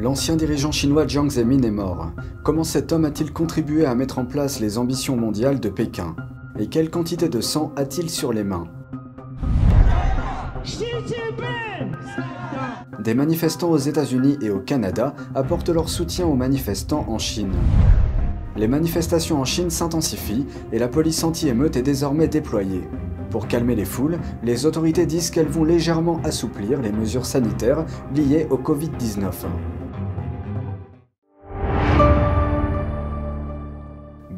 L'ancien dirigeant chinois Jiang Zemin est mort. Comment cet homme a-t-il contribué à mettre en place les ambitions mondiales de Pékin? Et quelle quantité de sang a-t-il sur les mains? Des manifestants aux États-Unis et au Canada apportent leur soutien aux manifestants en Chine. Les manifestations en Chine s'intensifient et la police anti-émeute est désormais déployée. Pour calmer les foules, les autorités disent qu'elles vont légèrement assouplir les mesures sanitaires liées au Covid-19.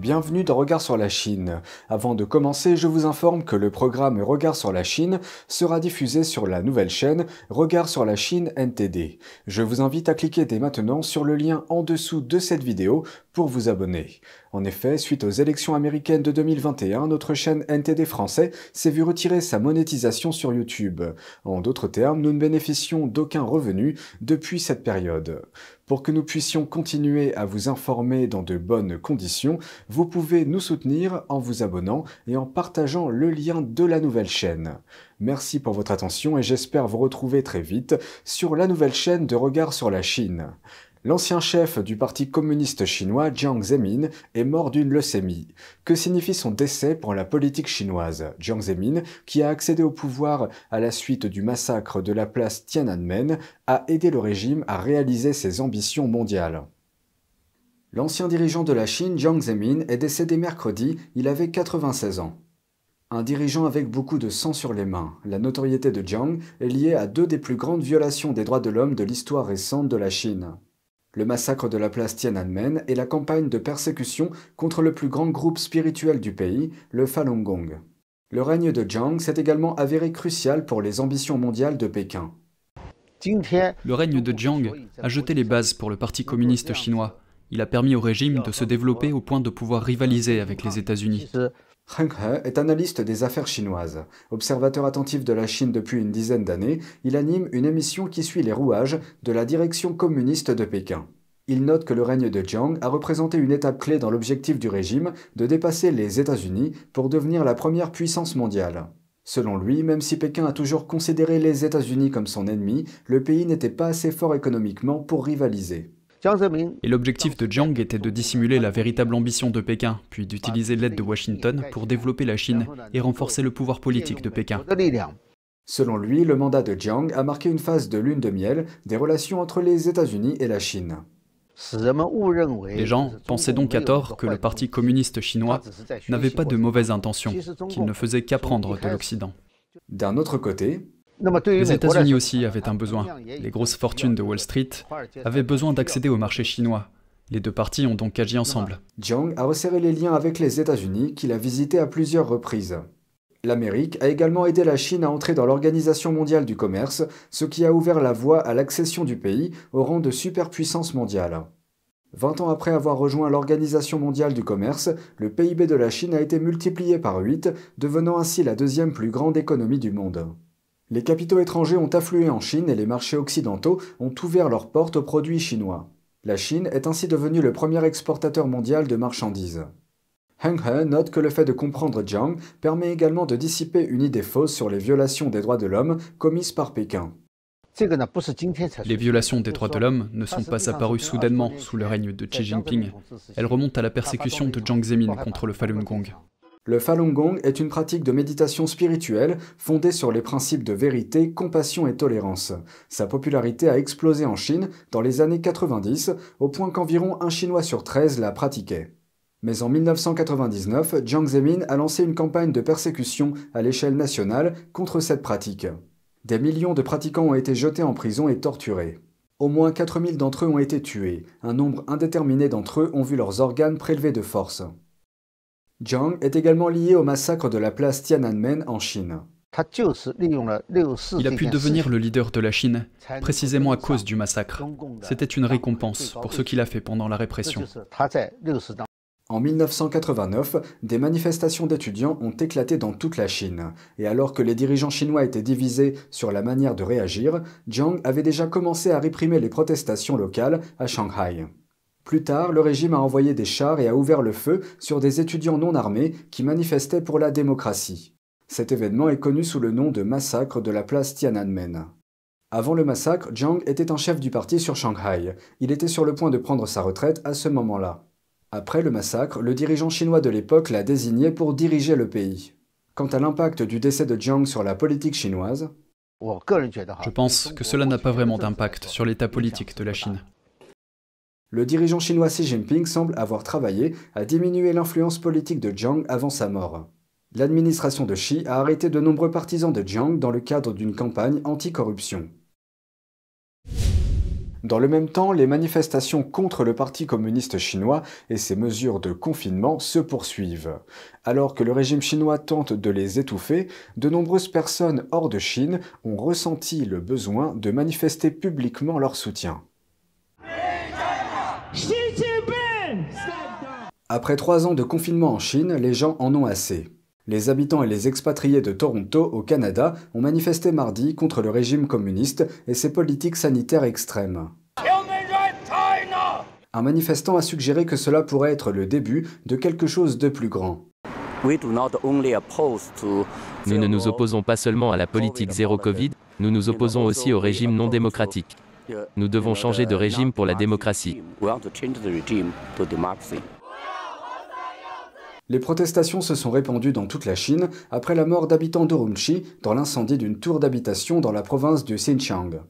Bienvenue dans Regard sur la Chine. Avant de commencer, je vous informe que le programme Regard sur la Chine sera diffusé sur la nouvelle chaîne Regard sur la Chine NTD. Je vous invite à cliquer dès maintenant sur le lien en dessous de cette vidéo pour vous abonner. En effet, suite aux élections américaines de 2021, notre chaîne NTD français s'est vue retirer sa monétisation sur YouTube. En d'autres termes, nous ne bénéficions d'aucun revenu depuis cette période. Pour que nous puissions continuer à vous informer dans de bonnes conditions, vous pouvez nous soutenir en vous abonnant et en partageant le lien de la nouvelle chaîne. Merci pour votre attention et j'espère vous retrouver très vite sur la nouvelle chaîne de Regard sur la Chine. L'ancien chef du Parti communiste chinois, Jiang Zemin, est mort d'une leucémie. Que signifie son décès pour la politique chinoise? Jiang Zemin, qui a accédé au pouvoir à la suite du massacre de la place Tiananmen, a aidé le régime à réaliser ses ambitions mondiales. L'ancien dirigeant de la Chine, Jiang Zemin, est décédé mercredi, il avait 96 ans. Un dirigeant avec beaucoup de sang sur les mains, la notoriété de Jiang est liée à deux des plus grandes violations des droits de l'homme de l'histoire récente de la Chine le massacre de la place Tiananmen et la campagne de persécution contre le plus grand groupe spirituel du pays, le Falun Gong. Le règne de Jiang s'est également avéré crucial pour les ambitions mondiales de Pékin. Le règne de Jiang a jeté les bases pour le Parti communiste chinois. Il a permis au régime de se développer au point de pouvoir rivaliser avec les États-Unis. Heng He est analyste des affaires chinoises. Observateur attentif de la Chine depuis une dizaine d'années, il anime une émission qui suit les rouages de la direction communiste de Pékin. Il note que le règne de Jiang a représenté une étape clé dans l'objectif du régime de dépasser les États-Unis pour devenir la première puissance mondiale. Selon lui, même si Pékin a toujours considéré les États-Unis comme son ennemi, le pays n'était pas assez fort économiquement pour rivaliser. Et l'objectif de Jiang était de dissimuler la véritable ambition de Pékin, puis d'utiliser l'aide de Washington pour développer la Chine et renforcer le pouvoir politique de Pékin. Selon lui, le mandat de Jiang a marqué une phase de lune de miel des relations entre les États-Unis et la Chine. Les gens pensaient donc à tort que le Parti communiste chinois n'avait pas de mauvaises intentions, qu'il ne faisait qu'apprendre de l'Occident. D'un autre côté, les États-Unis aussi avaient un besoin. Les grosses fortunes de Wall Street avaient besoin d'accéder au marché chinois. Les deux parties ont donc agi ensemble. Jiang a resserré les liens avec les États-Unis, qu'il a visités à plusieurs reprises. L'Amérique a également aidé la Chine à entrer dans l'Organisation mondiale du commerce, ce qui a ouvert la voie à l'accession du pays au rang de superpuissance mondiale. Vingt ans après avoir rejoint l'Organisation mondiale du commerce, le PIB de la Chine a été multiplié par 8, devenant ainsi la deuxième plus grande économie du monde. Les capitaux étrangers ont afflué en Chine et les marchés occidentaux ont ouvert leurs portes aux produits chinois. La Chine est ainsi devenue le premier exportateur mondial de marchandises. Heng He note que le fait de comprendre Jiang permet également de dissiper une idée fausse sur les violations des droits de l'homme commises par Pékin. Les violations des droits de l'homme ne sont pas apparues soudainement sous le règne de Xi Jinping. Elles remontent à la persécution de Jiang Zemin contre le Falun Gong. Le Falun Gong est une pratique de méditation spirituelle fondée sur les principes de vérité, compassion et tolérance. Sa popularité a explosé en Chine dans les années 90, au point qu'environ un Chinois sur 13 la pratiquait. Mais en 1999, Jiang Zemin a lancé une campagne de persécution à l'échelle nationale contre cette pratique. Des millions de pratiquants ont été jetés en prison et torturés. Au moins 4000 d'entre eux ont été tués. Un nombre indéterminé d'entre eux ont vu leurs organes prélevés de force. Jiang est également lié au massacre de la place Tiananmen en Chine. Il a pu devenir le leader de la Chine précisément à cause du massacre. C'était une récompense pour ce qu'il a fait pendant la répression. En 1989, des manifestations d'étudiants ont éclaté dans toute la Chine, et alors que les dirigeants chinois étaient divisés sur la manière de réagir, Jiang avait déjà commencé à réprimer les protestations locales à Shanghai. Plus tard, le régime a envoyé des chars et a ouvert le feu sur des étudiants non armés qui manifestaient pour la démocratie. Cet événement est connu sous le nom de massacre de la place Tiananmen. Avant le massacre, Jiang était un chef du parti sur Shanghai. Il était sur le point de prendre sa retraite à ce moment-là. Après le massacre, le dirigeant chinois de l'époque l'a désigné pour diriger le pays. Quant à l'impact du décès de Jiang sur la politique chinoise, je pense que cela n'a pas vraiment d'impact sur l'état politique de la Chine. Le dirigeant chinois Xi Jinping semble avoir travaillé à diminuer l'influence politique de Jiang avant sa mort. L'administration de Xi a arrêté de nombreux partisans de Jiang dans le cadre d'une campagne anti-corruption. Dans le même temps, les manifestations contre le Parti communiste chinois et ses mesures de confinement se poursuivent. Alors que le régime chinois tente de les étouffer, de nombreuses personnes hors de Chine ont ressenti le besoin de manifester publiquement leur soutien. Après trois ans de confinement en Chine, les gens en ont assez. Les habitants et les expatriés de Toronto, au Canada, ont manifesté mardi contre le régime communiste et ses politiques sanitaires extrêmes. Un manifestant a suggéré que cela pourrait être le début de quelque chose de plus grand. Nous ne nous opposons pas seulement à la politique zéro Covid, nous nous opposons aussi au régime non démocratique. Nous devons changer de régime pour la démocratie. Les protestations se sont répandues dans toute la Chine après la mort d'habitants d'Urumqi dans l'incendie d'une tour d'habitation dans la province du Xinjiang.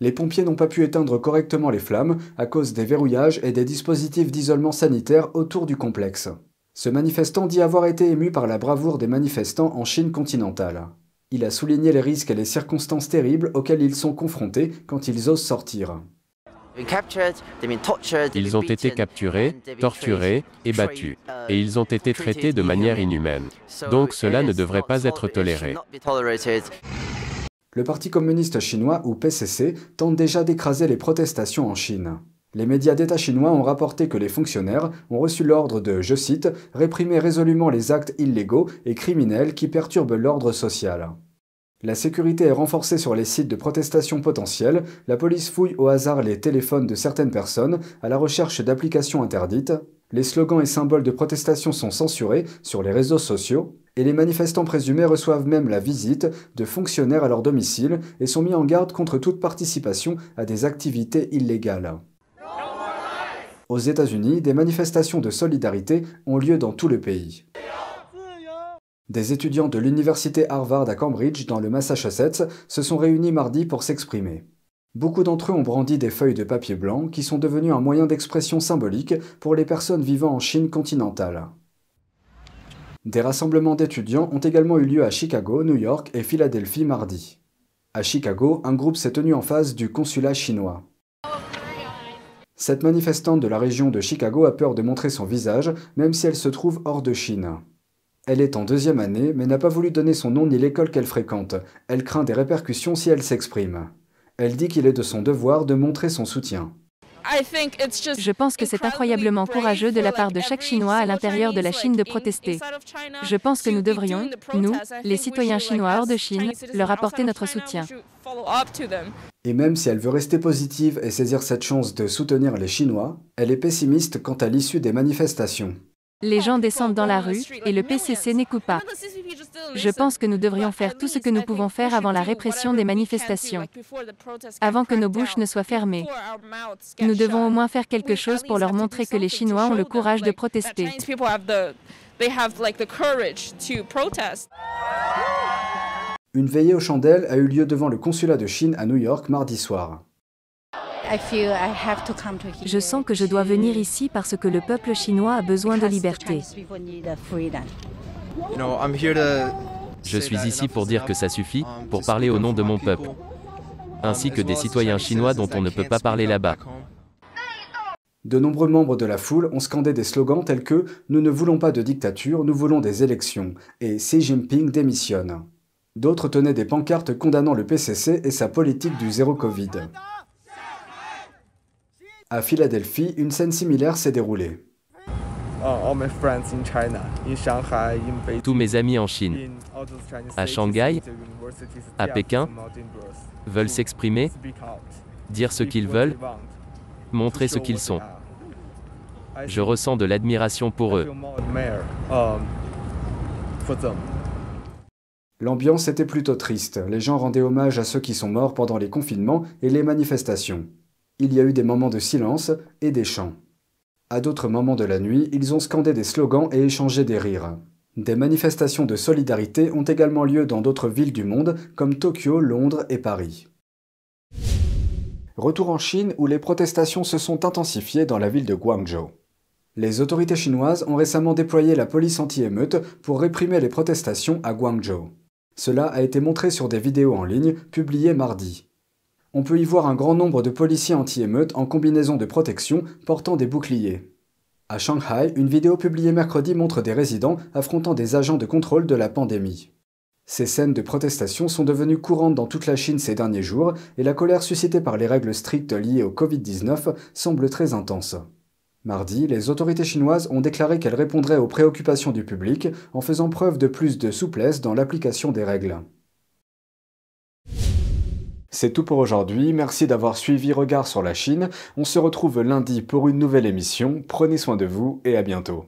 Les pompiers n'ont pas pu éteindre correctement les flammes à cause des verrouillages et des dispositifs d'isolement sanitaire autour du complexe. Ce manifestant dit avoir été ému par la bravoure des manifestants en Chine continentale. Il a souligné les risques et les circonstances terribles auxquelles ils sont confrontés quand ils osent sortir. Ils ont été capturés, torturés et battus. Et ils ont été traités de manière inhumaine. Donc cela ne devrait pas être toléré. Le Parti communiste chinois, ou PCC, tente déjà d'écraser les protestations en Chine. Les médias d'État chinois ont rapporté que les fonctionnaires ont reçu l'ordre de, je cite, réprimer résolument les actes illégaux et criminels qui perturbent l'ordre social. La sécurité est renforcée sur les sites de protestation potentielles, la police fouille au hasard les téléphones de certaines personnes à la recherche d'applications interdites, les slogans et symboles de protestation sont censurés sur les réseaux sociaux, et les manifestants présumés reçoivent même la visite de fonctionnaires à leur domicile et sont mis en garde contre toute participation à des activités illégales. Aux États-Unis, des manifestations de solidarité ont lieu dans tout le pays. Des étudiants de l'université Harvard à Cambridge, dans le Massachusetts, se sont réunis mardi pour s'exprimer. Beaucoup d'entre eux ont brandi des feuilles de papier blanc qui sont devenues un moyen d'expression symbolique pour les personnes vivant en Chine continentale. Des rassemblements d'étudiants ont également eu lieu à Chicago, New York et Philadelphie mardi. À Chicago, un groupe s'est tenu en face du consulat chinois. Cette manifestante de la région de Chicago a peur de montrer son visage, même si elle se trouve hors de Chine. Elle est en deuxième année, mais n'a pas voulu donner son nom ni l'école qu'elle fréquente. Elle craint des répercussions si elle s'exprime. Elle dit qu'il est de son devoir de montrer son soutien. Je pense que c'est incroyablement courageux de la part de chaque Chinois à l'intérieur de la Chine de protester. Je pense que nous devrions, nous, les citoyens chinois hors de Chine, leur apporter notre soutien. Et même si elle veut rester positive et saisir cette chance de soutenir les Chinois, elle est pessimiste quant à l'issue des manifestations. Les gens descendent dans la rue et le PCC n'écoute pas. Je pense que nous devrions faire tout ce que nous pouvons faire avant la répression des manifestations, avant que nos bouches ne soient fermées. Nous devons au moins faire quelque chose pour leur montrer que les Chinois ont le courage de protester. Une veillée aux chandelles a eu lieu devant le consulat de Chine à New York mardi soir. Je sens que je dois venir ici parce que le peuple chinois a besoin de liberté. Je suis ici pour dire que ça suffit, pour parler au nom de mon peuple, ainsi que des citoyens chinois dont on ne peut pas parler là-bas. De nombreux membres de la foule ont scandé des slogans tels que Nous ne voulons pas de dictature, nous voulons des élections et Xi Jinping démissionne. D'autres tenaient des pancartes condamnant le PCC et sa politique du zéro Covid. À Philadelphie, une scène similaire s'est déroulée. Tous mes amis en Chine, à Shanghai, à Pékin, veulent s'exprimer, dire ce qu'ils veulent, montrer ce qu'ils sont. Je ressens de l'admiration pour eux. L'ambiance était plutôt triste, les gens rendaient hommage à ceux qui sont morts pendant les confinements et les manifestations. Il y a eu des moments de silence et des chants. À d'autres moments de la nuit, ils ont scandé des slogans et échangé des rires. Des manifestations de solidarité ont également lieu dans d'autres villes du monde comme Tokyo, Londres et Paris. Retour en Chine où les protestations se sont intensifiées dans la ville de Guangzhou. Les autorités chinoises ont récemment déployé la police anti-émeute pour réprimer les protestations à Guangzhou. Cela a été montré sur des vidéos en ligne publiées mardi. On peut y voir un grand nombre de policiers anti-émeute en combinaison de protection portant des boucliers. À Shanghai, une vidéo publiée mercredi montre des résidents affrontant des agents de contrôle de la pandémie. Ces scènes de protestation sont devenues courantes dans toute la Chine ces derniers jours et la colère suscitée par les règles strictes liées au Covid-19 semble très intense. Mardi, les autorités chinoises ont déclaré qu'elles répondraient aux préoccupations du public en faisant preuve de plus de souplesse dans l'application des règles. C'est tout pour aujourd'hui, merci d'avoir suivi Regard sur la Chine. On se retrouve lundi pour une nouvelle émission, prenez soin de vous et à bientôt.